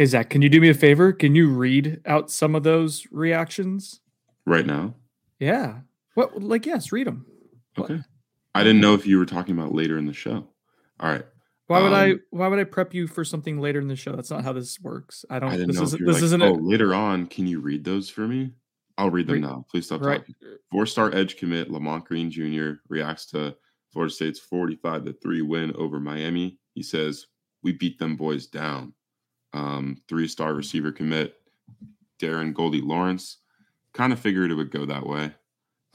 Hey, Zach, can you do me a favor? Can you read out some of those reactions? Right now? Yeah. What, like, yes, read them. Okay. What? I didn't know if you were talking about later in the show. All right. Why would um, I? Why would I prep you for something later in the show? That's not how this works. I don't. I this isn't. This like, isn't. Oh, a, later on, can you read those for me? I'll read them read, now. Please stop right. talking. Four-star edge commit Lamont Green Jr. reacts to Florida State's 45 to 3 win over Miami. He says, We beat them boys down. Um, three star receiver commit Darren Goldie Lawrence. Kind of figured it would go that way.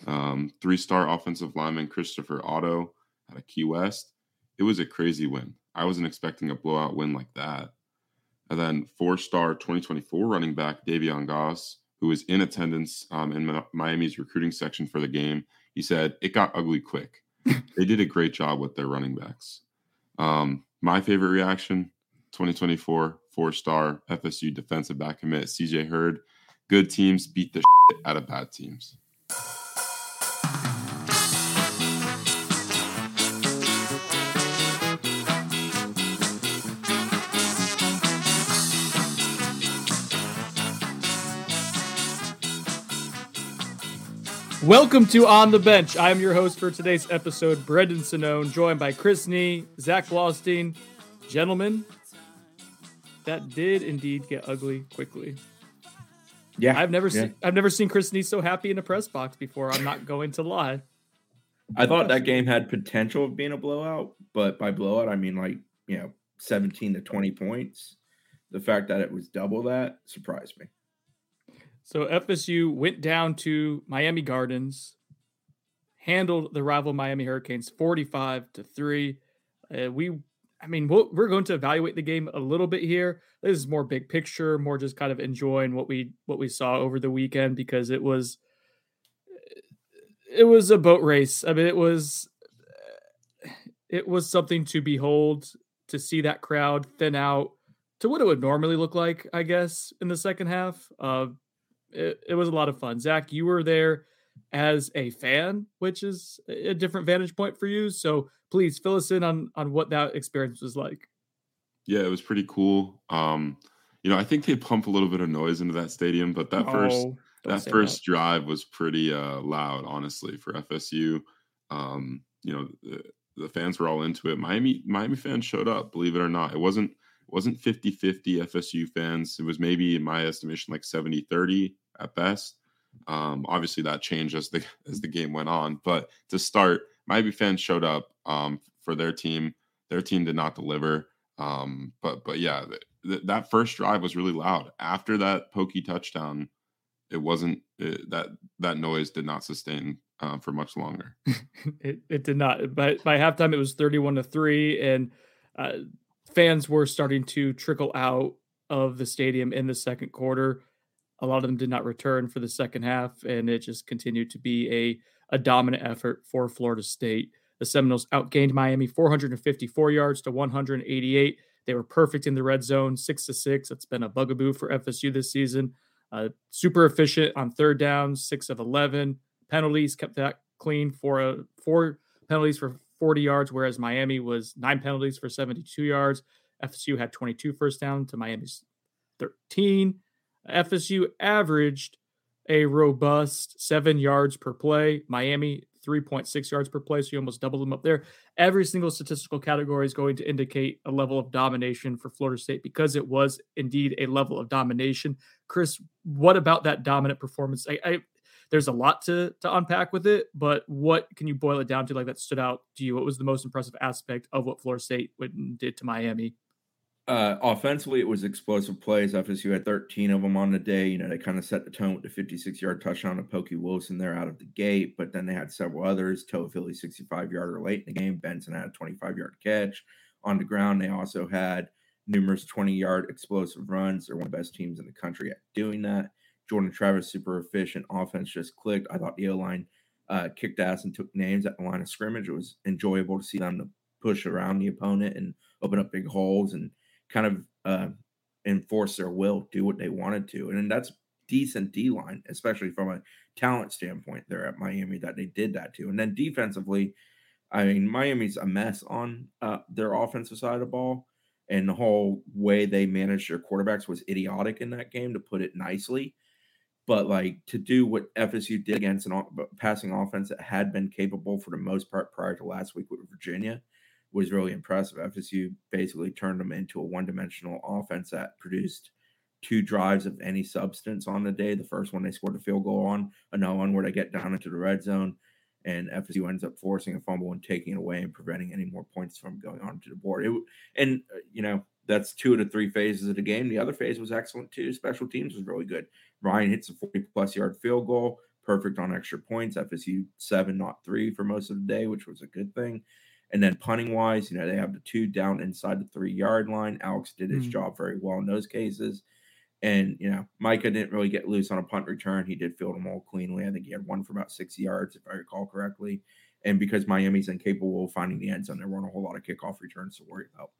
Um, three star offensive lineman Christopher Otto out of Key West. It was a crazy win. I wasn't expecting a blowout win like that. And then four star 2024 running back Davion Goss, who was in attendance um, in Miami's recruiting section for the game, he said, It got ugly quick they did a great job with their running backs. Um, my favorite reaction 2024 four star FSU defensive back commit CJ Hurd. Good teams beat the shit out of bad teams. Welcome to On the Bench. I am your host for today's episode, Brendan Sonnone, joined by Chris Nee, Zach Blostein. Gentlemen, that did indeed get ugly quickly. Yeah, I've never yeah. seen I've never seen Chris Nee so happy in a press box before. I'm not going to lie. I thought that game had potential of being a blowout, but by blowout I mean like you know 17 to 20 points. The fact that it was double that surprised me. So FSU went down to Miami Gardens, handled the rival Miami Hurricanes 45 to 3. Uh, we I mean, we we are going to evaluate the game a little bit here. This is more big picture, more just kind of enjoying what we what we saw over the weekend because it was it was a boat race. I mean, it was it was something to behold to see that crowd thin out to what it would normally look like, I guess, in the second half. Uh, it, it was a lot of fun. Zach, you were there as a fan, which is a different vantage point for you. So please fill us in on on what that experience was like. Yeah, it was pretty cool. Um, you know, I think they pump a little bit of noise into that stadium, but that oh, first that first that. drive was pretty uh, loud, honestly, for FSU. Um, you know, the, the, fans were all into it. Miami Miami fans showed up, believe it or not. It wasn't it wasn't 50-50 FSU fans. It was maybe in my estimation like 70-30 at best. Um, obviously, that changed as the as the game went on. But to start, Miami fans showed up um, for their team. Their team did not deliver. Um, but but yeah, th- th- that first drive was really loud. After that pokey touchdown, it wasn't it, that that noise did not sustain uh, for much longer. it it did not. But by halftime, it was thirty-one to three, and uh, fans were starting to trickle out of the stadium in the second quarter. A lot of them did not return for the second half, and it just continued to be a, a dominant effort for Florida State. The Seminoles outgained Miami 454 yards to 188. They were perfect in the red zone, six to six. That's been a bugaboo for FSU this season. Uh, super efficient on third down, six of 11. Penalties kept that clean for a, four penalties for 40 yards, whereas Miami was nine penalties for 72 yards. FSU had 22 first down to Miami's 13. FSU averaged a robust seven yards per play. Miami, 3.6 yards per play. So you almost doubled them up there. Every single statistical category is going to indicate a level of domination for Florida State because it was indeed a level of domination. Chris, what about that dominant performance? I, I there's a lot to to unpack with it, but what can you boil it down to like that stood out to you? What was the most impressive aspect of what Florida State did to Miami? Uh, offensively, it was explosive plays. FSU had 13 of them on the day. You know, they kind of set the tone with the 56 yard touchdown to Pokey Wilson there out of the gate, but then they had several others. Toafili 65 yarder late in the game. Benson had a 25 yard catch on the ground. They also had numerous 20 yard explosive runs. They're one of the best teams in the country at doing that. Jordan Travis, super efficient. Offense just clicked. I thought the O line uh, kicked ass and took names at the line of scrimmage. It was enjoyable to see them push around the opponent and open up big holes and kind of uh, enforce their will, do what they wanted to. And that's decent D line, especially from a talent standpoint there at Miami that they did that to. And then defensively, I mean, Miami's a mess on uh, their offensive side of the ball. And the whole way they managed their quarterbacks was idiotic in that game, to put it nicely. But like to do what FSU did against an passing offense that had been capable for the most part prior to last week with Virginia was really impressive. FSU basically turned them into a one dimensional offense that produced two drives of any substance on the day. The first one they scored a field goal on, another one where they get down into the red zone, and FSU ends up forcing a fumble and taking it away and preventing any more points from going onto the board. It, and uh, you know that's two of the three phases of the game. The other phase was excellent too. Special teams was really good. Ryan hits a 40 plus yard field goal, perfect on extra points. FSU seven, not three for most of the day, which was a good thing. And then punting wise, you know, they have the two down inside the three yard line. Alex did his mm-hmm. job very well in those cases. And, you know, Micah didn't really get loose on a punt return. He did field them all cleanly. I think he had one for about 60 yards, if I recall correctly. And because Miami's incapable of finding the end zone, there weren't a whole lot of kickoff returns to worry about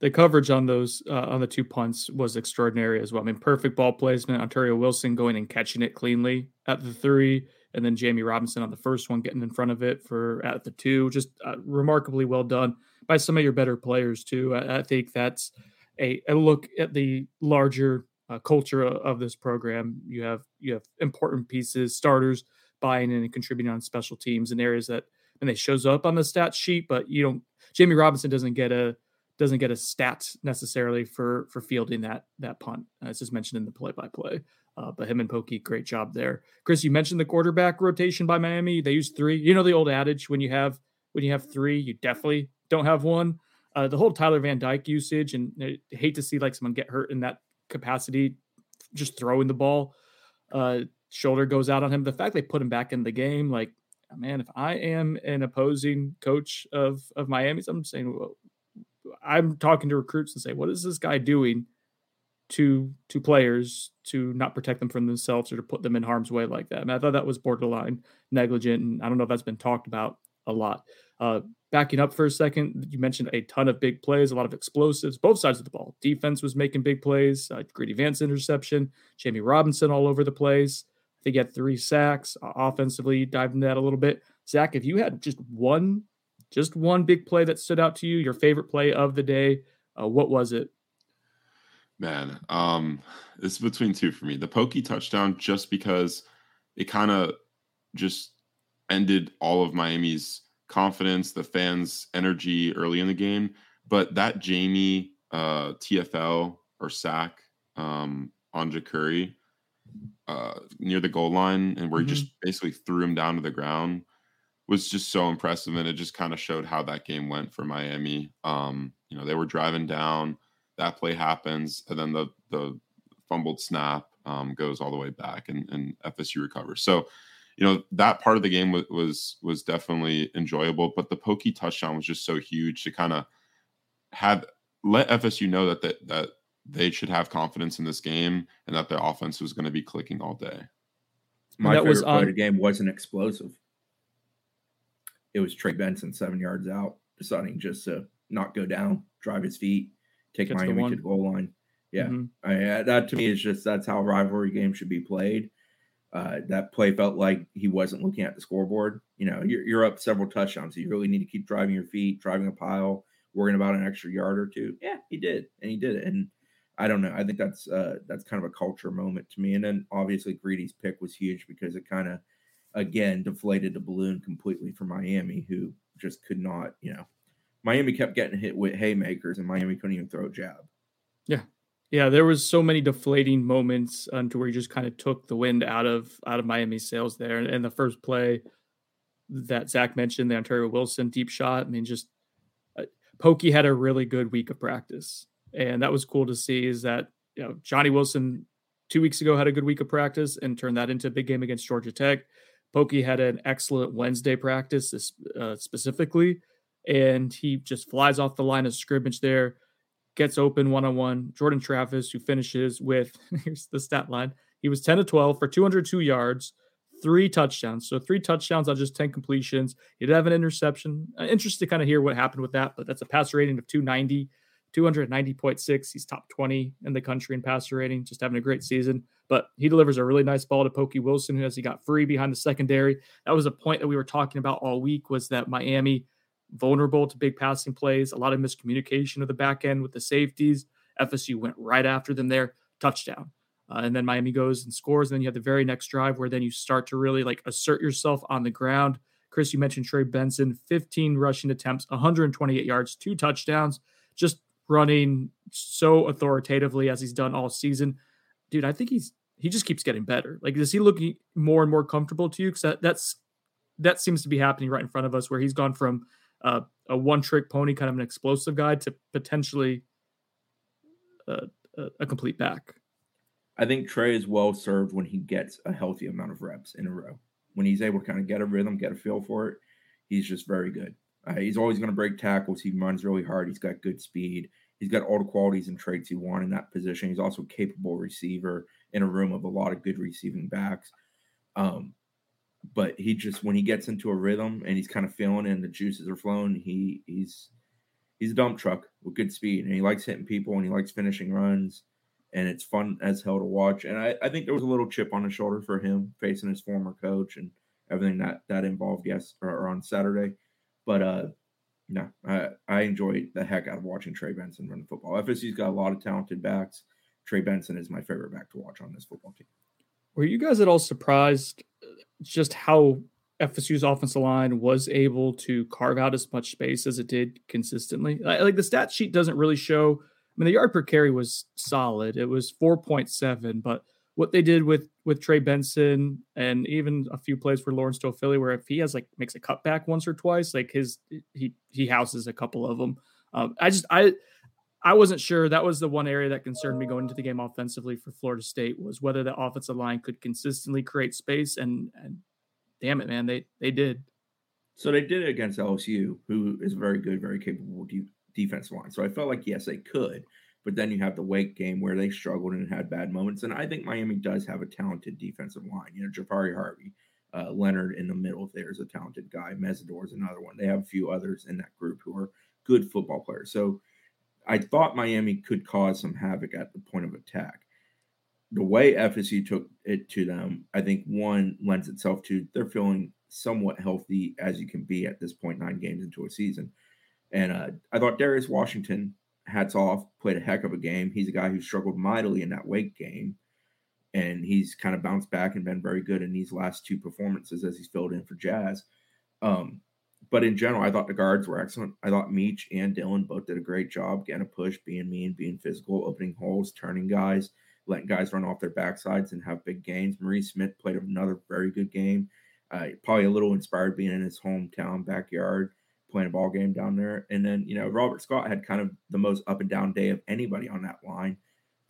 the coverage on those uh, on the two punts was extraordinary as well. I mean, perfect ball placement. Ontario Wilson going and catching it cleanly at the three, and then Jammie Robinson on the first one getting in front of it for at the two. Just uh, remarkably well done by some of your better players too. I, I think that's a, a, look at the larger uh, culture of this program. You have you have important pieces, starters buying in and contributing on special teams in areas that and they shows up on the stat sheet, but you don't. Jammie Robinson doesn't get a doesn't get a stat necessarily for for fielding that that punt, as is mentioned in the play by play. But him and Pokey, great job there. Chris, you mentioned the quarterback rotation by Miami. They use three. You know the old adage: when you have when you have three, you definitely don't have one. Uh, the whole Tyler Van Dyke usage, and I hate to see like someone get hurt in that capacity, just throwing the ball. Uh, shoulder goes out on him. The fact they put him back in the game, like man, if I am an opposing coach of of Miami's, I'm saying, well, I'm talking to recruits and say, what is this guy doing to to players to not protect them from themselves or to put them in harm's way like that? And I thought that was borderline negligent, and I don't know if that's been talked about a lot. Uh, backing up for a second, you mentioned a ton of big plays, a lot of explosives, both sides of the ball. Defense was making big plays. Uh, Greedy Vance interception, Jammie Robinson all over the place. They get three sacks. Uh, offensively, dive into that a little bit. Zach, if you had just one just one big play that stood out to you, your favorite play of the day. Uh, what was it? Man, um, it's between two for me. The pokey touchdown, just because it kind of just ended all of Miami's confidence, the fans' energy early in the game. But that Jammie uh, TFL or sack um, on Jacurri uh, near the goal line, and where mm-hmm. he just basically threw him down to the ground was just so impressive and it just kind of showed how that game went for Miami. Um, you know, they were driving down, that play happens, and then the the fumbled snap um, goes all the way back and, and FSU recovers. So, you know, that part of the game was was, was definitely enjoyable, but the pokey touchdown was just so huge to kind of have let FSU know that that that they should have confidence in this game and that their offense was going to be clicking all day. My that favorite was on- play of the game wasn't explosive it was Trey Benson seven yards out, deciding just to not go down, drive his feet, take Gets Miami to the goal line. Yeah, mm-hmm. I, that to me is just that's how rivalry games should be played. Uh, that play felt like he wasn't looking at the scoreboard. You know, you're, you're up several touchdowns. So you really need to keep driving your feet, driving a pile, worrying about an extra yard or two. Yeah, he did, and he did it. And I don't know. I think that's uh, that's kind of a culture moment to me. And then obviously Greedy's pick was huge because it kind of again deflated the balloon completely for Miami, who just could not, you know, Miami kept getting hit with haymakers, and Miami couldn't even throw a jab. Yeah, yeah, there was so many deflating moments um, to where he just kind of took the wind out of out of Miami's sails there. And, and the first play that Zach mentioned, the Ontario Wilson deep shot. I mean, just uh, Pokey had a really good week of practice, and that was cool to see. Is that you know Johnny Wilson two weeks ago had a good week of practice and turned that into a big game against Georgia Tech. Pokey had an excellent Wednesday practice uh, specifically, and he just flies off the line of scrimmage there, gets open one on one. Jordan Travis, who finishes with here's the stat line. He was 10 to 12 for 202 yards, three touchdowns. So three touchdowns on just 10 completions. He did have an interception. Uh, interested to kind of hear what happened with that, but that's a passer rating of 290, 290.6. He's top 20 in the country in passer rating, just having a great season. But he delivers a really nice ball to Pokey Wilson, who as he got free behind the secondary. That was a point that we were talking about all week was that Miami vulnerable to big passing plays, a lot of miscommunication of the back end with the safeties. FSU went right after them there, touchdown. Uh, and then Miami goes and scores. And then you have the very next drive where then you start to really like assert yourself on the ground. Chris, you mentioned Trey Benson, 15 rushing attempts, 128 yards, two touchdowns, just running so authoritatively as he's done all season. Dude, I think he's he just keeps getting better. Like, is he looking more and more comfortable to you? Because that, that's that seems to be happening right in front of us, where he's gone from uh, a one trick pony, kind of an explosive guy, to potentially uh, a, a complete back. I think Trey is well served when he gets a healthy amount of reps in a row. When he's able to kind of get a rhythm, get a feel for it, he's just very good. Uh, he's always going to break tackles. He runs really hard. He's got good speed. He's got all the qualities and traits you want in that position. He's also a capable receiver in a room of a lot of good receiving backs. Um, but he just when he gets into a rhythm and he's kind of feeling and the juices are flowing, he he's he's a dump truck with good speed and he likes hitting people and he likes finishing runs and it's fun as hell to watch. And I, I think there was a little chip on his shoulder for him facing his former coach and everything that that involved yes or, or on Saturday. But uh no, I, I enjoy the heck out of watching Trey Benson run the football. FSU's got a lot of talented backs. Trey Benson is my favorite back to watch on this football team. Were you guys at all surprised just how FSU's offensive line was able to carve out as much space as it did consistently? Like the stat sheet doesn't really show. I mean, the yard per carry was solid. It was 4.7, but what they did with with Trey Benson and even a few plays for Lawrance Toafili, where if he has like makes a cutback once or twice, like his he he houses a couple of them. Um, I just I I wasn't sure. That was the one area that concerned me going into the game offensively for Florida State was whether the offensive line could consistently create space. And, and damn it, man, they they did. So they did it against LSU, who is very good, very capable de- defensive line. So I felt like yes, they could. But then you have the Wake game where they struggled and had bad moments. And I think Miami does have a talented defensive line. You know, Jahfari Harvey, uh, Leonard in the middle there is a talented guy. Mesidor is another one. They have a few others in that group who are good football players. So I thought Miami could cause some havoc at the point of attack. The way FSU took it to them, I think one lends itself to they're feeling somewhat healthy as you can be at this point, nine games into a season. And uh, I thought Darius Washington, hats off, played a heck of a game. He's a guy who struggled mightily in that Wake game, and he's kind of bounced back and been very good in these last two performances as he's filled in for Jazz. Um, but in general, I thought the guards were excellent. I thought Meach and Dylan both did a great job getting a push, being mean, being physical, opening holes, turning guys, letting guys run off their backsides and have big gains. Maurice Smith played another very good game. Uh, probably a little inspired being in his hometown backyard, playing a ball game down there. And then, you know, Robert Scott had kind of the most up and down day of anybody on that line.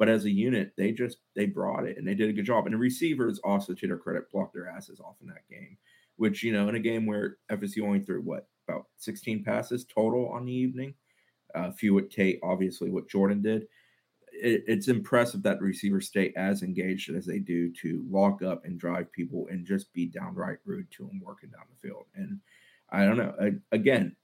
But as a unit, they just they brought it and they did a good job. And the receivers also, to their credit, blocked their asses off in that game which, you know, in a game where FSU only threw what, about 16 passes total on the evening, a uh, few at Tate, obviously, what Jordan did. It, it's impressive that receivers stay as engaged as they do to lock up and drive people and just be downright rude to them working down the field. And I don't know. I, again,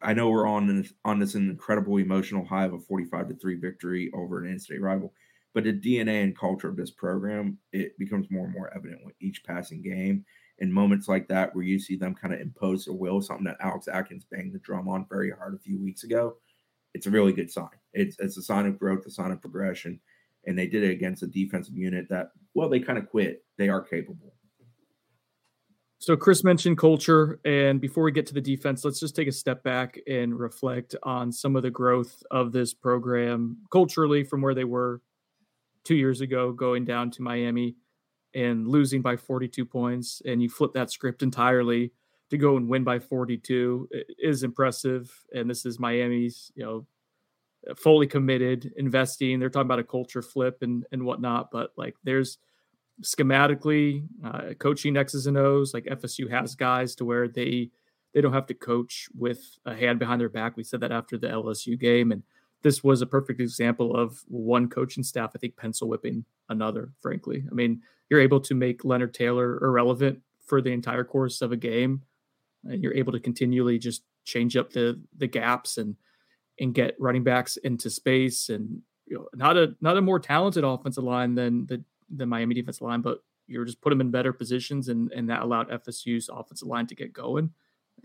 I know we're on this, on this incredible emotional high of a 45 to 3 victory over an in-state rival, but the DNA and culture of this program, it becomes more and more evident with each passing game in moments like that where you see them kind of impose their will, something that Alex Atkins banged the drum on very hard a few weeks ago, it's a really good sign. It's it's a sign of growth, a sign of progression. And they did it against a defensive unit that, well, they kind of quit. They are capable. So Chris mentioned culture, and before we get to the defense, let's just take a step back and reflect on some of the growth of this program culturally from where they were two years ago, going down to Miami and losing by 42 points and you flip that script entirely to go and win by 42 is impressive. And this is Miami's you know fully committed investing. They're talking about a culture flip and and whatnot but like there's schematically uh, coaching X's and O's like FSU has guys to where they they don't have to coach with a hand behind their back. We said that after the LSU game and this was a perfect example of one coaching staff, I think, pencil whipping another, frankly. I mean, you're able to make Leonard Taylor irrelevant for the entire course of a game, and you're able to continually just change up the the gaps and and get running backs into space and you know not a not a more talented offensive line than the the Miami defensive line, but you're just put them in better positions and and that allowed FSU's offensive line to get going.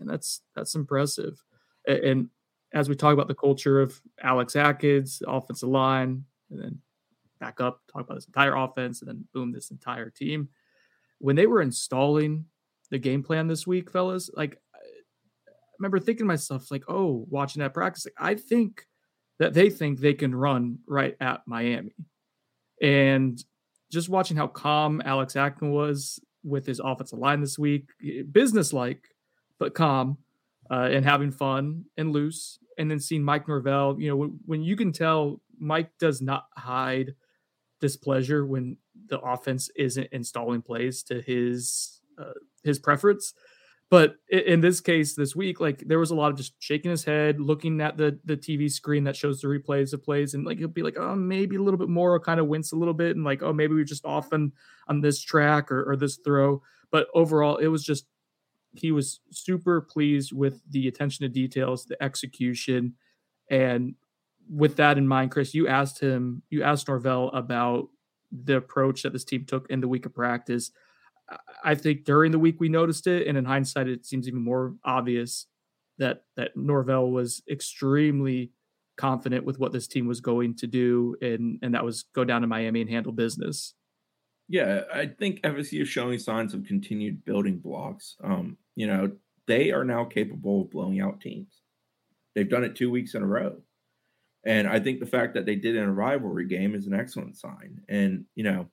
And that's that's impressive. And as we talk about the culture of Alex Atkins, offensive line, and then back up, talk about this entire offense, and then boom, this entire team. When they were installing the game plan this week, fellas, like I remember thinking to myself, like, oh, watching that practice, like, I think that they think they can run right at Miami. And just watching how calm Alex Atkins was with his offensive line this week, businesslike, but calm uh, and having fun and loose. And then seeing Mike Norvell, you know, when, when you can tell Mike does not hide displeasure when the offense isn't installing plays to his uh, his preference. But in this case, this week, like there was a lot of just shaking his head, looking at the the TV screen that shows the replays of plays, and like he'll be like, oh, maybe a little bit more, kind of wince a little bit, and like, oh, maybe we are just off on on this track or, or this throw. But overall, it was just he was super pleased with the attention to details, the execution, and with that in mind, Chris, you asked him, you asked Norvell about the approach that this team took in the week of practice. I think during the week we noticed it, and in hindsight, it seems even more obvious that that Norvell was extremely confident with what this team was going to do, and and that was go down to Miami and handle business. Yeah, I think FSU is showing signs of continued building blocks. Um, you know, they are now capable of blowing out teams. They've done it two weeks in a row. And I think the fact that they did in a rivalry game is an excellent sign. And, you know,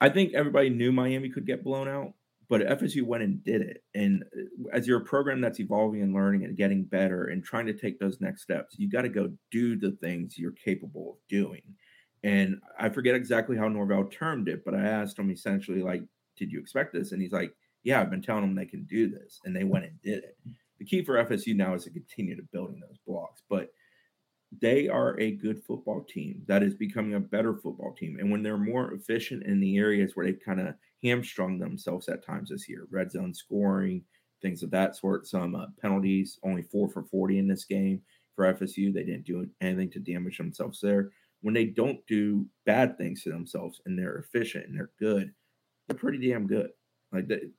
I think everybody knew Miami could get blown out, but FSU went and did it. And uh, as you're a program that's evolving and learning and getting better and trying to take those next steps, you got to go do the things you're capable of doing. And I forget exactly how Norvell termed it, but I asked him essentially, like, did you expect this? And he's like, yeah, I've been telling them they can do this. And they went and did it. The key for FSU now is to continue to building those blocks. But they are a good football team that is becoming a better football team. And when they're more efficient in the areas where they've kind of hamstrung themselves at times this year, red zone scoring, things of that sort, some uh, penalties, only four for 40 in this game for FSU. They didn't do anything to damage themselves there when they don't do bad things to themselves and they're efficient and they're good, they're pretty damn good. Like the,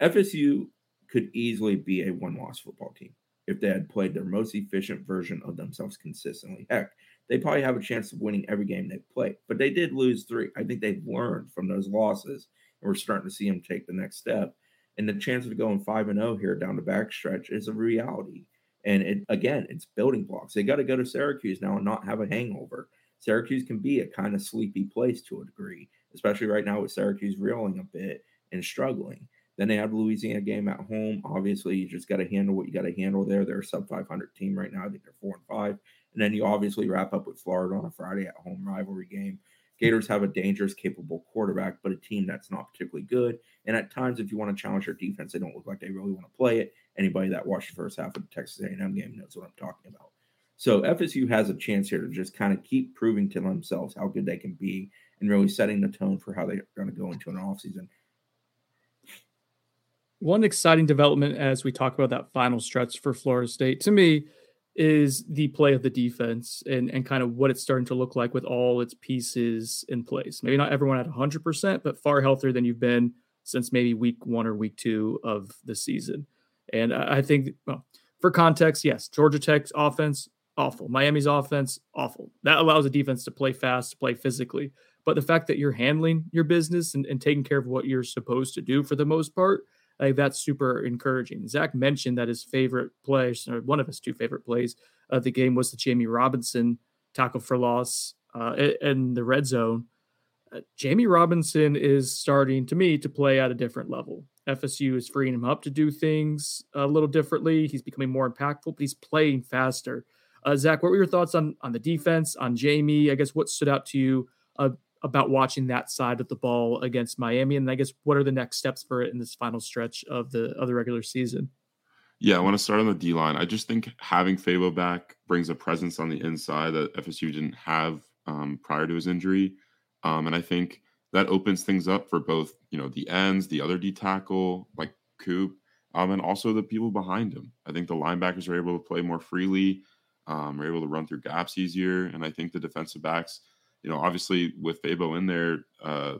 FSU could easily be a one loss football team if they had played their most efficient version of themselves consistently. Heck, they probably have a chance of winning every game they play, but they did lose three. I think they've learned from those losses, and we're starting to see them take the next step. And the chance of going five and zero oh here down the backstretch is a reality. And it again, it's building blocks. They got to go to Syracuse now and not have a hangover. Syracuse can be a kind of sleepy place to a degree, especially right now with Syracuse reeling a bit and struggling. Then they have Louisiana game at home. Obviously, you just got to handle what you got to handle there. They're a sub 500 team right now. I think they're four and five. And then you obviously wrap up with Florida on a Friday at home rivalry game. Gators have a dangerous, capable quarterback, but a team that's not particularly good. And at times, if you want to challenge their defense, they don't look like they really want to play it. Anybody that watched the first half of the Texas A&M game knows what I'm talking about. So FSU has a chance here to just kind of keep proving to themselves how good they can be and really setting the tone for how they're going to go into an offseason. One exciting development as we talk about that final stretch for Florida State to me is the play of the defense and, and kind of what it's starting to look like with all its pieces in place. Maybe not everyone at 100%, but far healthier than you've been since maybe week one or week two of the season. And I think, well, for context, yes, Georgia Tech's offense awful. Miami's offense, awful. That allows a defense to play fast, to play physically. But the fact that you're handling your business and, and taking care of what you're supposed to do for the most part, like that's super encouraging. Zach mentioned that his favorite play, or one of his two favorite plays of the game, was the Jammie Robinson tackle for loss uh, in the red zone. Uh, Jammie Robinson is starting, to me, to play at a different level. FSU is freeing him up to do things a little differently. He's becoming more impactful, but he's playing faster. Uh, Zach, what were your thoughts on on the defense, on Jammie? I guess what stood out to you about watching that side of the ball against Miami, and I guess what are the next steps for it in this final stretch of the of the regular season? Yeah, I want to start on the D line. I just think having Fabo back brings a presence on the inside that FSU didn't have um, prior to his injury, um, and I think that opens things up for both you know the ends, the other D tackle like Coop, um, and also the people behind him. I think the linebackers are able to play more freely, um, are able to run through gaps easier, and I think the defensive backs, you know, obviously with Fabo in there, uh,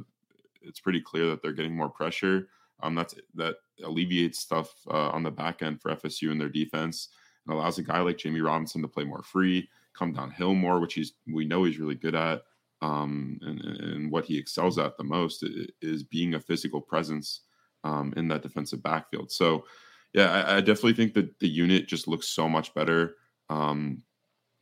it's pretty clear that they're getting more pressure. Um, that's that alleviates stuff uh, on the back end for FSU and their defense, and allows a guy like Jammie Robinson to play more free, come downhill more, which he's we know he's really good at. Um, and, and what he excels at the most is being a physical presence um, in that defensive backfield. So, yeah, I, I, definitely think that the unit just looks so much better um,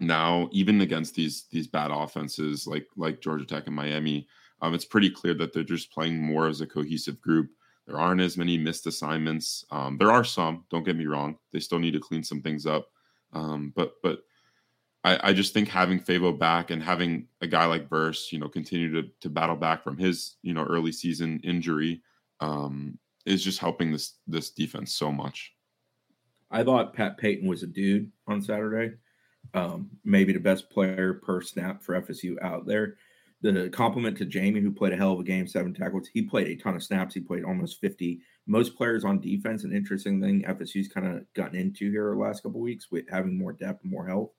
now, even against these these bad offenses like like Georgia Tech and Miami. Um, it's pretty clear that they're just playing more as a cohesive group. There aren't as many missed assignments. Um, there are some. Don't get me wrong. They still need to clean some things up. Um, but but I, I, just think having Fabo back and having a guy like Verse, you know, continue to to battle back from his you know early season injury um, is just helping this this defense so much. I thought Pat Payton was a dude on Saturday. Um, maybe the best player per snap for FSU out there the compliment to Jammie, who played a hell of a game, seven tackles. He played a ton of snaps. He played almost 50. Most players on defense, an interesting thing FSU's kind of gotten into here the last couple weeks with having more depth and more health.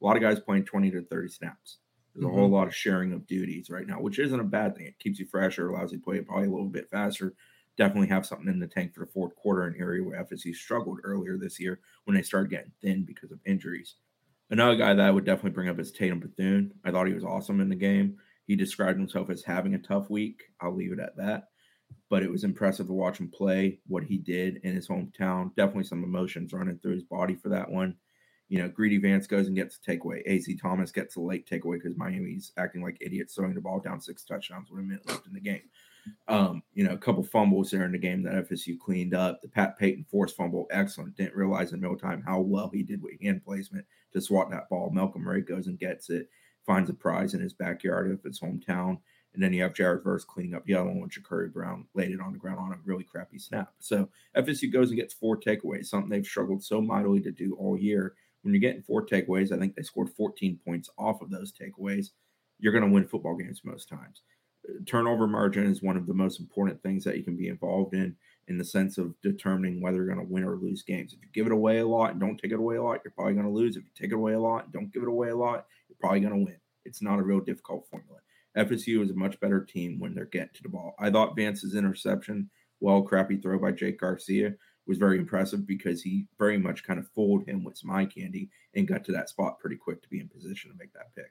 A lot of guys playing 20 to 30 snaps. There's mm-hmm. a whole lot of sharing of duties right now, which isn't a bad thing. It keeps you fresher, allows you to play probably a little bit faster. Definitely have something in the tank for the fourth quarter, an area where FSU struggled earlier this year when they started getting thin because of injuries. Another guy that I would definitely bring up is Tatum Bethune. I thought he was awesome in the game. He described himself as having a tough week. I'll leave it at that. But it was impressive to watch him play what he did in his hometown. Definitely some emotions running through his body for that one. You know, Greedy Vance goes and gets a takeaway. AC Thomas gets a late takeaway because Miami's acting like idiots, throwing the ball down six touchdowns with a minute left in the game. Um, you know, a couple fumbles there in the game that FSU cleaned up. The Pat Payton force fumble, excellent. Didn't realize in no time how well he did with hand placement to swat that ball. Malcolm Ray goes and gets it finds a prize in his backyard of his hometown. And then you have Jared Verse cleaning up yellow when Jacurri Brown laid it on the ground on a really crappy snap. So FSU goes and gets four takeaways, something they've struggled so mightily to do all year. When you're getting four takeaways, I think they scored 14 points off of those takeaways. You're going to win football games most times. Turnover margin is one of the most important things that you can be involved in, in the sense of determining whether you're going to win or lose games. If you give it away a lot and don't take it away a lot, you're probably going to lose. If you take it away a lot and don't give it away a lot, you're probably going to win. It's not a real difficult formula. FSU is a much better team when they're getting to the ball. I thought Vance's interception, well, crappy throw by Jake Garcia, was very impressive because he very much kind of fooled him with some eye candy and got to that spot pretty quick to be in position to make that pick.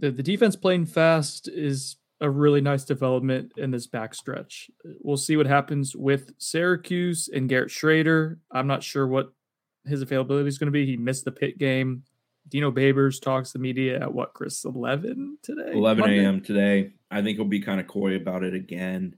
The, the defense playing fast is a really nice development in this backstretch. We'll see what happens with Syracuse and Garrett Shrader. I'm not sure what his availability is going to be. He missed the Pitt game. Dino Babers talks to the media at what, Chris? 11 today? 11 a.m. today. I think he'll be kind of coy about it again.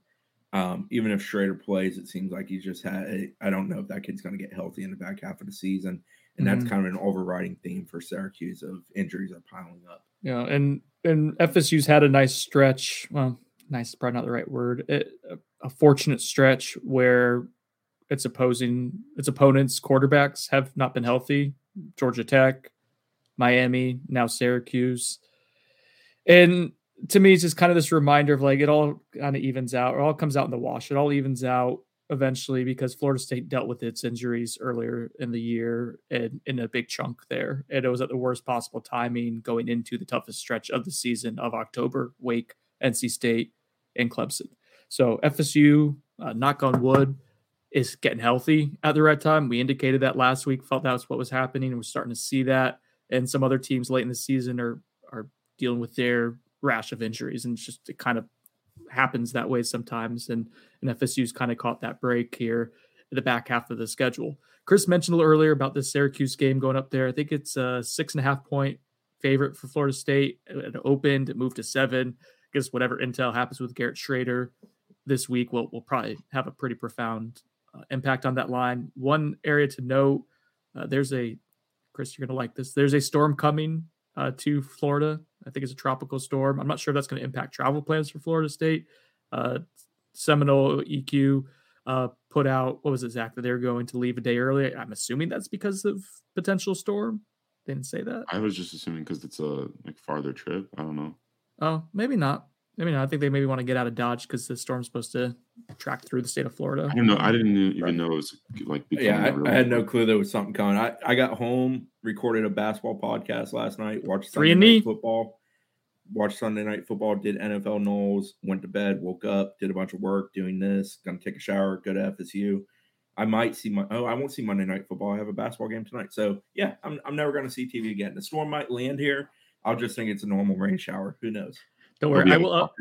Um, even if Shrader plays, it seems like he's just had. I don't know if that kid's going to get healthy in the back half of the season, and mm-hmm. that's kind of an overriding theme for Syracuse of injuries are piling up. Yeah, and and FSU's had a nice stretch. Well, nice is probably not the right word. It, a fortunate stretch where its opposing its opponents' quarterbacks have not been healthy. Georgia Tech, Miami, now Syracuse. And to me, it's just kind of this reminder of like it all kind of evens out, It all comes out in the wash. It all evens out eventually because Florida State dealt with its injuries earlier in the year and in a big chunk there. And it was at the worst possible timing going into the toughest stretch of the season of October, Wake, NC State, and Clemson. So FSU, uh, knock on wood, is getting healthy at the right time. We indicated that last week, felt that was what was happening, and we're starting to see that and some other teams late in the season are are dealing with their rash of injuries, and it's just kind of happens that way sometimes. And and FSU's kind of caught that break here. in the back half of the schedule. Chris mentioned earlier about this Syracuse game going up there. I think it's a six and a half point favorite for Florida State. It opened, it moved to seven. I guess whatever intel happens with Garrett Shrader this week will will probably have a pretty profound uh, impact on that line. One area to note: uh, there's a Chris, you're gonna like this. There's a storm coming uh, to Florida. I think it's a tropical storm. I'm not sure if that's going to impact travel plans for Florida State. Uh, Seminole EQ uh, put out what was it, Zach, that they were going to leave a day early. I'm assuming that's because of potential storm. They didn't say that. I was just assuming because it's a like farther trip. I don't know. Oh, maybe not. Maybe not. I think they maybe want to get out of Dodge because the storm's supposed to track through the state of Florida. I don't know. I didn't even right. know it was like. Yeah, I, I, had no clue there was something coming. I, I got home, recorded a basketball podcast last night, watched three and me football, watched Sunday night football, did NFL Knowles, went to bed, woke up, did a bunch of work, doing this, gonna take a shower, go to FSU. I might see my oh, I won't see Monday night football. I have a basketball game tonight. So yeah, I'm I'm never gonna see TV again. The storm might land here. I'll just think it's a normal rain shower. Who knows? Don't worry. I will up,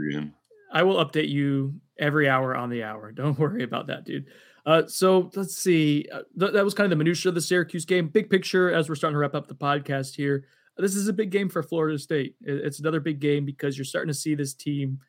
I will update you every hour on the hour. Don't worry about that, dude. Uh, so let's see. Uh, th- that was kind of the minutia of the Syracuse game. Big picture, as we're starting to wrap up the podcast here. This is a big game for Florida State. It's another big game because you're starting to see this team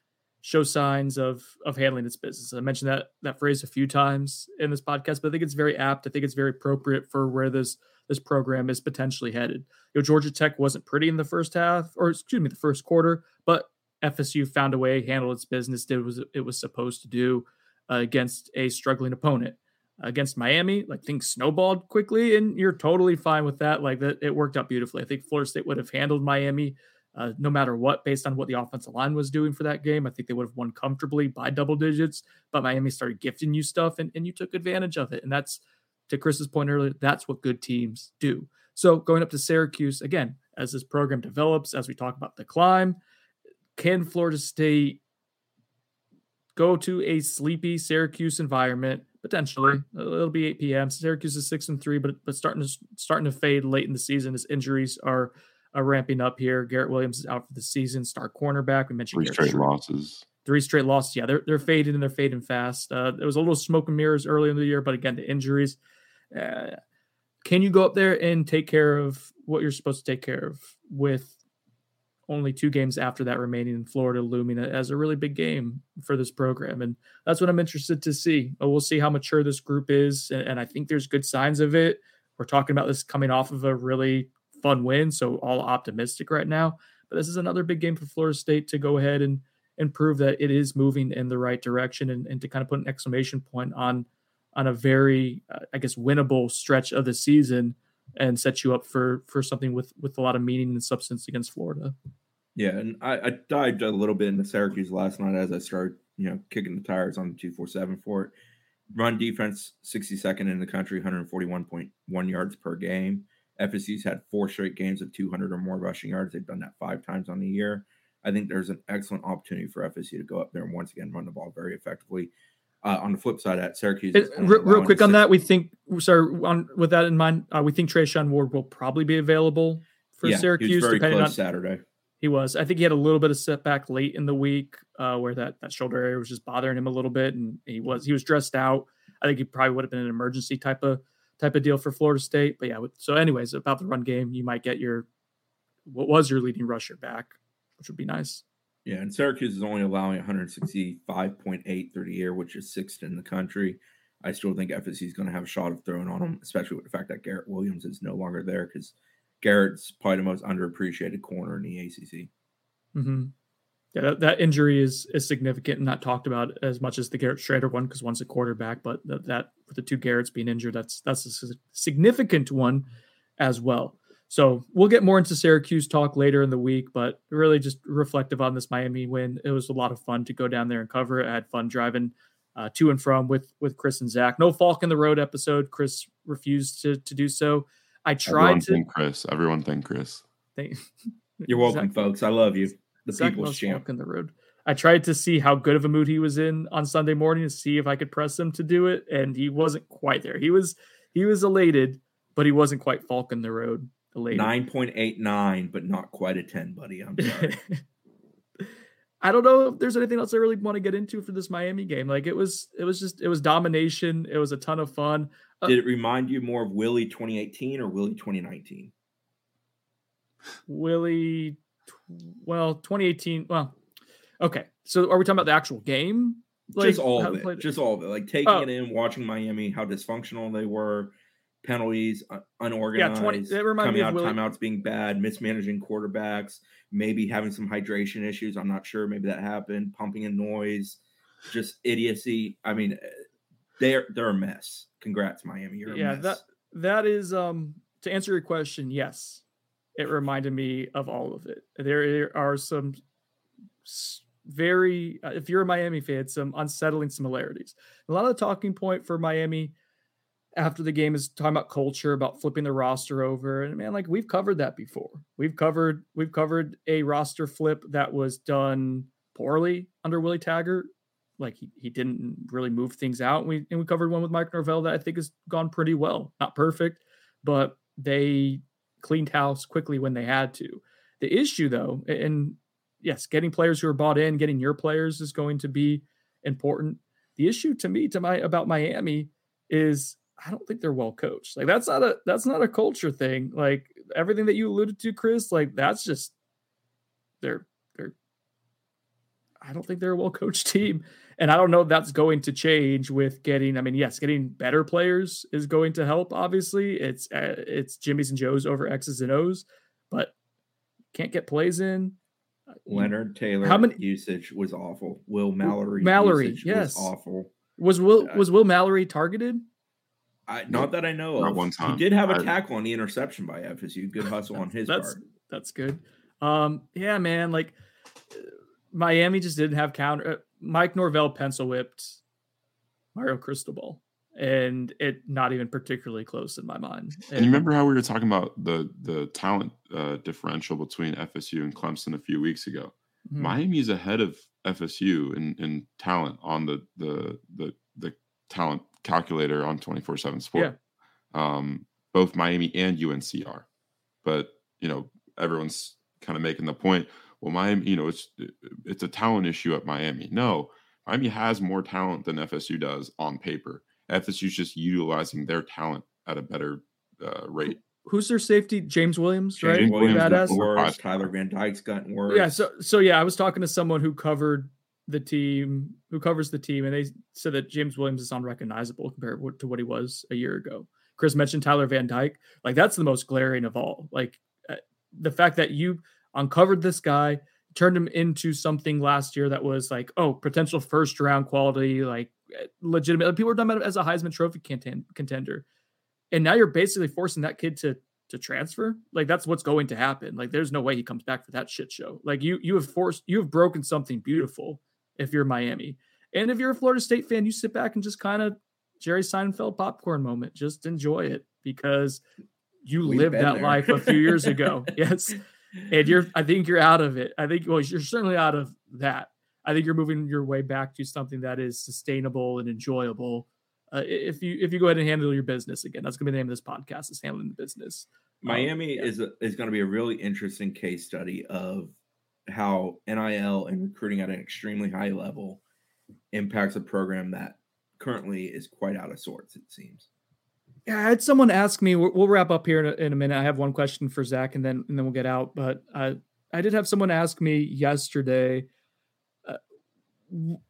show signs of of handling its business. I mentioned that that phrase a few times in this podcast, but I think it's very apt. I think it's very appropriate for where this this program is potentially headed. You know, Georgia Tech wasn't pretty in the first half, or excuse me, the first quarter, but FSU found a way, handled its business, did what it was supposed to do against a struggling opponent. Against Miami, like things snowballed quickly, and you're totally fine with that. Like that, it worked out beautifully. I think Florida State would have handled Miami uh, no matter what, based on what the offensive line was doing for that game. I think they would have won comfortably by double digits, but Miami started gifting you stuff and, and you took advantage of it. And that's, to Chris's point earlier, that's what good teams do. So going up to Syracuse, again, as this program develops, as we talk about the climb, can Florida State go to a sleepy Syracuse environment? Potentially, it'll be 8 p.m. Syracuse is six and three, but but starting to starting to fade late in the season as injuries are uh, ramping up here. Garrett Williams is out for the season. Star cornerback. We mentioned three straight losses. Three straight losses. Yeah, they're they're fading and they're fading fast. Uh, there was a little smoke and mirrors early in the year, but again, the injuries. Uh, can you go up there and take care of what you're supposed to take care of with only two games after that remaining in Florida looming as a really big game for this program. And that's what I'm interested to see. We'll see how mature this group is. And I think there's good signs of it. We're talking about this coming off of a really fun win. So all optimistic right now. But this is another big game for Florida State to go ahead and and prove that it is moving in the right direction and, and to kind of put an exclamation point on on a very uh, I guess winnable stretch of the season and set you up for for something with with a lot of meaning and substance against Florida. Yeah, and I, I dived a little bit into Syracuse last night as I started, you know, kicking the tires on the two four seven for it. Run defense, 62nd in the country, 141.1 yards per game. FSU's had four straight games of 200 or more rushing yards. They've done that five times on the year. I think there's an excellent opportunity for FSU to go up there and once again run the ball very effectively. Uh, on the flip side, at Syracuse, real, real quick on that, we think. Sorry, on with that in mind, uh, we think Treshaun Ward will probably be available for yeah, Syracuse. depending on Saturday. He was. I think he had a little bit of setback late in the week, uh, where that that shoulder area was just bothering him a little bit, and he was he was dressed out. I think he probably would have been an emergency type of type of deal for Florida State. But yeah, so anyways, about the run game, you might get your what was your leading rusher back, which would be nice. Yeah, and Syracuse is only allowing 165.8 through the year, which is sixth in the country. I still think FSU is going to have a shot of throwing on them, especially with the fact that Garrett Williams is no longer there because Garrett's probably the most underappreciated corner in the ACC. Mm-hmm. Yeah, that, that, injury is is significant and not talked about as much as the Garrett Shrader one because one's a quarterback, but that, that with the two Garretts being injured, that's that's a significant one as well. So we'll get more into Syracuse talk later in the week, but really just reflective on this Miami win. It was a lot of fun to go down there and cover. I had fun driving uh, to and from with with Chris and Zach. No Falk in the Road episode. Chris refused to to do so. I tried Everyone to. Thank Chris. Everyone thank Chris. Thank, You're welcome, Zach, folks. I love you. The Zach people's champ. in the road. I tried to see how good of a mood he was in on Sunday morning to see if I could press him to do it, and he wasn't quite there. He was he was elated, but he wasn't quite Falk in the road elated. Nine point eight nine, but not quite a ten, buddy. I'm sorry. I don't know if there's anything else I really want to get into for this Miami game. Like it was, it was just, it was domination. It was a ton of fun. Uh, Did it remind you more of Willie 2018 or Willie 2019? Willie, well, 2018. Well, okay. So are we talking about the actual game? Like, just all of it. it. Just all of it. Like taking oh. it in, watching Miami, how dysfunctional they were, penalties, unorganized. Yeah, 20, that coming out Willie. timeouts being bad, mismanaging quarterbacks, maybe having some hydration issues. I'm not sure. Maybe that happened. Pumping in noise, just idiocy. I mean, eh, they're they're a mess. Congrats, Miami. You're yeah, that that is um to answer your question. Yes, it reminded me of all of it. There are some very, uh, if you're a Miami fan, some unsettling similarities. A lot of the talking point for Miami after the game is talking about culture, about flipping the roster over. And man, like we've covered that before. We've covered we've covered a roster flip that was done poorly under Willie Taggart. Like he, he didn't really move things out. And we and we covered one with Mike Norvell that I think has gone pretty well. Not perfect, but they cleaned house quickly when they had to. The issue though, and yes, getting players who are bought in, getting your players is going to be important. The issue to me to my about Miami is I don't think they're well coached. Like that's not a that's not a culture thing. Like everything that you alluded to, Chris, like that's just they're they're I don't think they're a well coached team. And I don't know if that's going to change with getting, I mean, yes, getting better players is going to help. Obviously, it's uh, it's Jimmy's and Joe's over X's and O's, but can't get plays in. Uh, Leonard Taylor how many usage was awful. Will Mallory Mallory yes was awful. Was Will uh, was Will Mallory targeted? I, not that I know not of. One time. He did have a I, tackle on the interception by FSU. Good hustle on his that's, part. That's good. Um, yeah, man. Like Miami just didn't have counter. Uh, Mike Norvell pencil whipped Mario Cristobal, and it not even particularly close in my mind. And, and you remember how we were talking about the the talent uh, differential between FSU and Clemson a few weeks ago? Mm-hmm. Miami's ahead of FSU in, in talent on the the the the talent calculator on 24 7 sport. Yeah. Um, both Miami and UNC are. But, you know, everyone's kind of making the point, well, Miami, you know, it's it's a talent issue at Miami. No, Miami has more talent than FSU does on paper. FSU's just utilizing their talent at a better uh, rate. Who's their safety? James Williams, James right? Williams Badass. Worse. Tyler Van Dyke's gotten worse. Yeah. So, so yeah, I was talking to someone who covered the team, who covers the team, and they said that James Williams is unrecognizable compared to what he was a year ago. Chris mentioned Tyler Van Dyke. Like that's the most glaring of all. Like uh, the fact that you uncovered this guy, turned him into something last year that was like, oh, potential first round quality, like uh, legitimate. People were talking about as a Heisman Trophy contender, and now you're basically forcing that kid to to transfer. Like that's what's going to happen. Like there's no way he comes back for that shit show. Like you you have forced you have broken something beautiful if you're Miami. And if you're a Florida State fan, you sit back and just kind of Jerry Seinfeld popcorn moment. Just enjoy it because you We've lived that there. life a few years ago. yes. And you're I think you're out of it. I think well, you're certainly out of that. I think you're moving your way back to something that is sustainable and enjoyable. Uh, if you if you go ahead and handle your business again, that's gonna be the name of this podcast is handling the business. Miami um, yeah. is a, is going to be a really interesting case study of how NIL and recruiting at an extremely high level impacts a program that currently is quite out of sorts, it seems. Yeah, I had someone ask me. We'll, wrap up here in a, in a, minute. I have one question for Zach, and then and then we'll get out. But I I did have someone ask me yesterday, uh,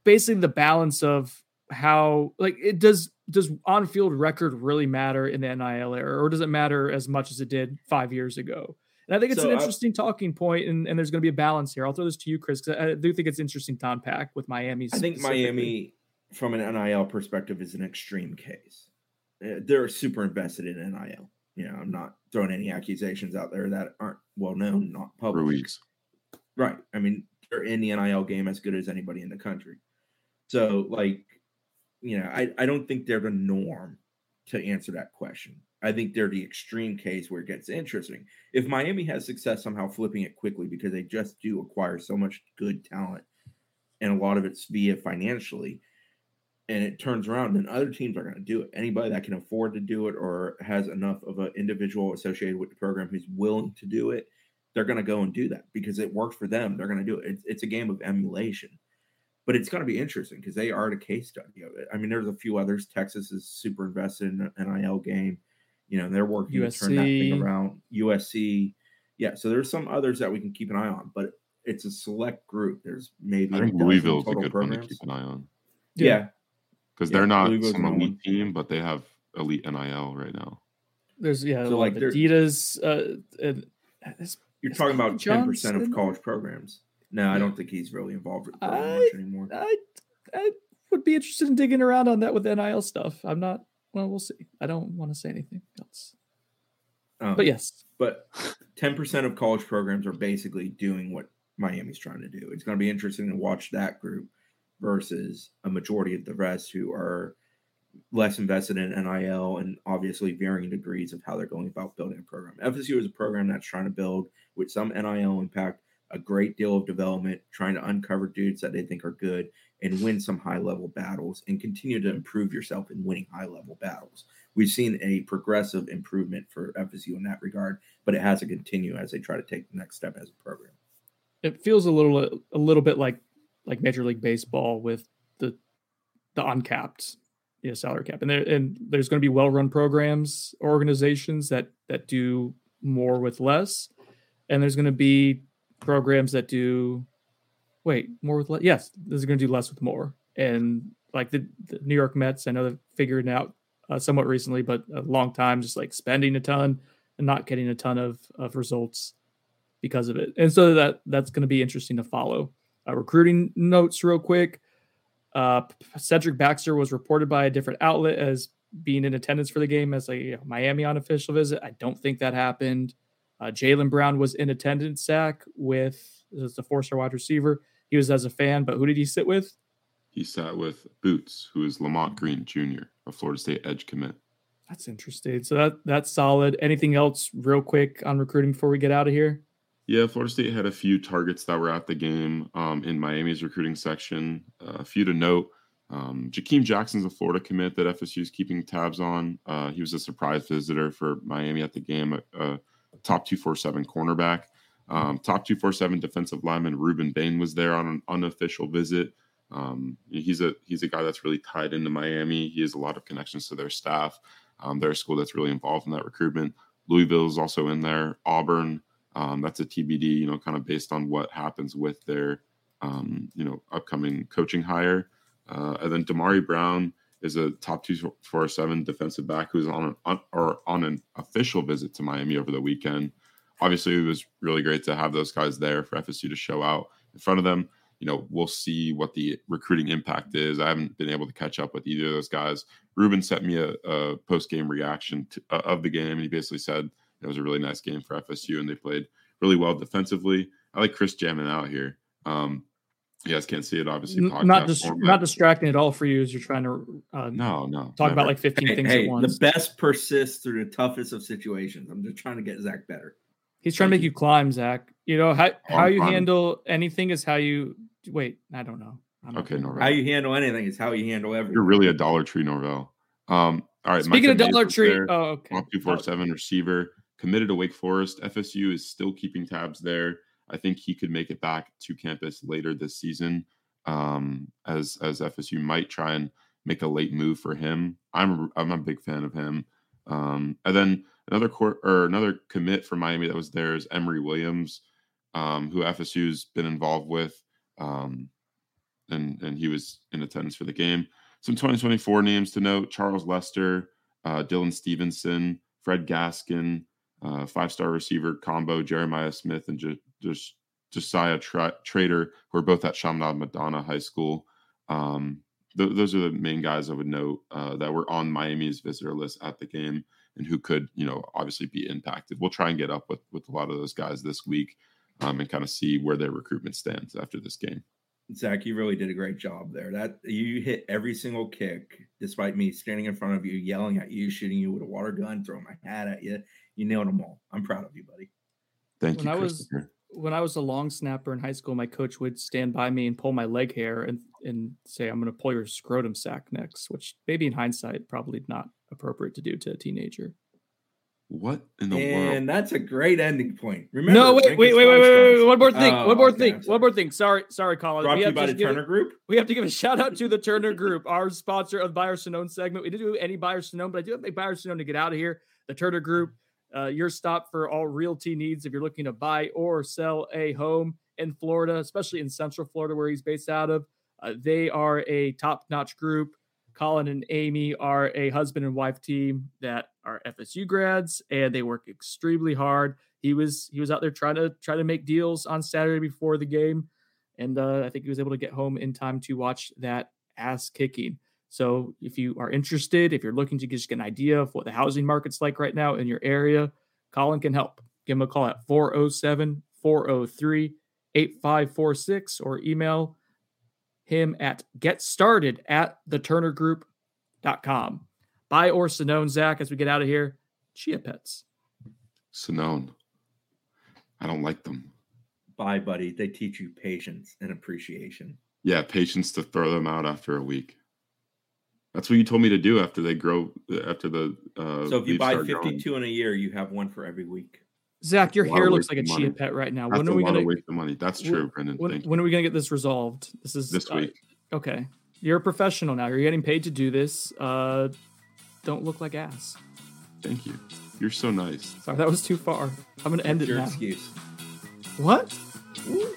basically the balance of how like it does does on field record really matter in the NIL era, or does it matter as much as it did five years ago? And I think it's so an interesting I, talking point, and, and there's going to be a balance here. I'll throw this to you, Chris, because I do think it's interesting to unpack with Miami. I think Miami, from an NIL perspective, is an extreme case. Uh, they're super invested in NIL. You know, I'm not throwing any accusations out there that aren't well known, not public. Weeks. Right. I mean, they're in the NIL game as good as anybody in the country. So, like, you know, I, I don't think they're the norm to answer that question. I think they're the extreme case where it gets interesting. If Miami has success somehow flipping it quickly because they just do acquire so much good talent and a lot of it's via financially, and it turns around, then other teams are going to do it. Anybody that can afford to do it or has enough of an individual associated with the program who's willing to do it, they're going to go and do that because it worked for them. They're going to do it. It's, it's a game of emulation, but it's going to be interesting because they are the case study of it. I mean, there's a few others. Texas is super invested in an NIL game. You know, they're working USC. to turn that thing around. USC, yeah. So there's some others that we can keep an eye on, but it's a select group. There's maybe I think Louisville's a good programs. one to keep an eye on. Yeah, because yeah. they're not Louisville's some elite team, but they have elite NIL right now. There's yeah, so like Adidas. Uh, and you're talking about ten percent of college programs. No, I don't think he's really involved with I, much anymore. I, I would be interested in digging around on that with NIL stuff. I'm not. Well, we'll see. I don't want to say anything else. Um, but yes, but ten percent of college programs are basically doing what Miami's trying to do. It's going to be interesting to watch that group versus a majority of the rest who are less invested in NIL and obviously varying degrees of how they're going about building a program. FSU is a program that's trying to build with some NIL impact, a great deal of development, trying to uncover dudes that they think are good and win some high level battles and continue to improve yourself in winning high level battles. We've seen a progressive improvement for FSU in that regard, but it has to continue as they try to take the next step as a program. It feels a little a little bit like like Major League Baseball with the the uncapped you know, salary cap, and there and there's going to be well run programs organizations that that do more with less, and there's going to be programs that do wait more with less. Yes, there's going to do less with more, and like the, the New York Mets, I know they're figuring out uh, somewhat recently, but a long time just like spending a ton and not getting a ton of of results because of it, and so that that's going to be interesting to follow. Uh, recruiting notes, real quick. Uh, Cedric Baxter was reported by a different outlet as being in attendance for the game as a you know, Miami unofficial visit. I don't think that happened. Uh, Jaylen Brown was in attendance, Zach, with as a four star wide receiver. He was as a fan, but who did he sit with? He sat with Boots, who is Lamont Green Jr., a Florida State edge commit. That's interesting. So that that's solid. Anything else, real quick, on recruiting before we get out of here? Yeah, Florida State had a few targets that were at the game um, in Miami's recruiting section. Uh, a few to note. Um, Jakeem Jackson's a Florida commit that FSU is keeping tabs on. Uh, he was a surprise visitor for Miami at the game, a top 247 cornerback. Um, top 247 defensive lineman Rueben Bain was there on an unofficial visit. Um, he's a he's a guy that's really tied into Miami. He has a lot of connections to their staff. Um, school that's really involved in that recruitment. Louisville is also in there. Auburn, um, that's a TBD, you know, kind of based on what happens with their, um, you know, upcoming coaching hire. Uh, and then Damari Brown is a top two four seven defensive back who's on an on, or on an official visit to Miami over the weekend. Obviously, it was really great to have those guys there for FSU to show out in front of them. You know, we'll see what the recruiting impact is. I haven't been able to catch up with either of those guys. Rueben sent me a, a post game reaction to, uh, of the game, and he basically said it was a really nice game for FSU, and they played really well defensively. I like Chris jamming out here. Um, you guys can't see it, obviously. Not dis- not distracting at all for you as you're trying to uh, no no talk never. about like 15 hey, things hey, at once. The best persists through the toughest of situations. I'm just trying to get Zach better. He's trying Thank to make you. you climb, Zach. You know how oh, how you handle anything is how you wait. I don't know. okay, Norvell. How you handle anything is how you handle everything. You're really a Dollar Tree, Norvell. Um, all right. Speaking of Dollar Tree, there, oh okay. Two four seven receiver committed to Wake Forest. FSU is still keeping tabs there. I think he could make it back to campus later this season, um, as as FSU might try and make a late move for him. I'm I'm a big fan of him. Um, and then another court or another commit for Miami that was there is Emory Williams, um, who FSU's been involved with, um, and and he was in attendance for the game. Some 2024 names to note: Charles Lester, uh, Dylan Stevenson, Fred Gaskin, uh, five star receiver combo, Jeremiah Smith and just J- Josiah Tra- Trader, who are both at Chaminade Madonna High School. Um, th- those are the main guys I would note uh, that were on Miami's visitor list at the game and who could, you know, obviously be impacted. We'll try and get up with with a lot of those guys this week um, and kind of see where their recruitment stands after this game. Zach, you really did a great job there. That you hit every single kick, despite me standing in front of you, yelling at you, shooting you with a water gun, throwing my hat at you you nailed them all. I'm proud of you, buddy. Thank when you. I was when I was a long snapper in high school, my coach would stand by me and pull my leg hair and and say, "I'm going to pull your scrotum sack next," which maybe in hindsight probably not appropriate to do to a teenager. What in the and world? that's a great ending point. Remember, no, wait, wait, wait, wait, wait, wait, One more thing. Oh, one more okay, thing. One more thing. Sorry, sorry, Colin. Brought we to you have by to the give Turner it- Group. We have to give a shout out to the Turner Group, our sponsor of the Buyer Sonnone segment. We didn't do any Buyer Sonnone, but I do have to make Buyer Sonnone to get out of here. The Turner Group, uh, your stop for all realty needs if you're looking to buy or sell a home in Florida, especially in Central Florida, where he's based out of. Uh, they are a top notch group. Colin and Amy are a husband and wife team that are FSU grads, and they work extremely hard. He was he was out there trying to try to make deals on Saturday before the game, and uh, I think he was able to get home in time to watch that ass kicking. So if you are interested, if you're looking to just get an idea of what the housing market's like right now in your area, Colin can help. Give him a call at 407 403 8546 or email him at get started at theturnergroup.com. Buy or Sonnone, Zach, as we get out of here. Chia Pets. Sonnone. I don't like them. Bye, buddy. They teach you patience and appreciation. Yeah, patience to throw them out after a week. That's what you told me to do after they grow. After the uh, So if you buy start growing. 52 in a year, you have one for every week. Zach, your hair looks like a wasted chia money. pet right now. That's When a are we lot of gonna waste the money. That's when- true, Brendan. When, Thank you. when are we gonna get this resolved? This is This uh, week. okay. You're a professional now. You're getting paid to do this. Uh, don't look like ass. Thank you. You're so nice. Sorry, that was too far. I'm gonna end What's it your now. excuse? What? New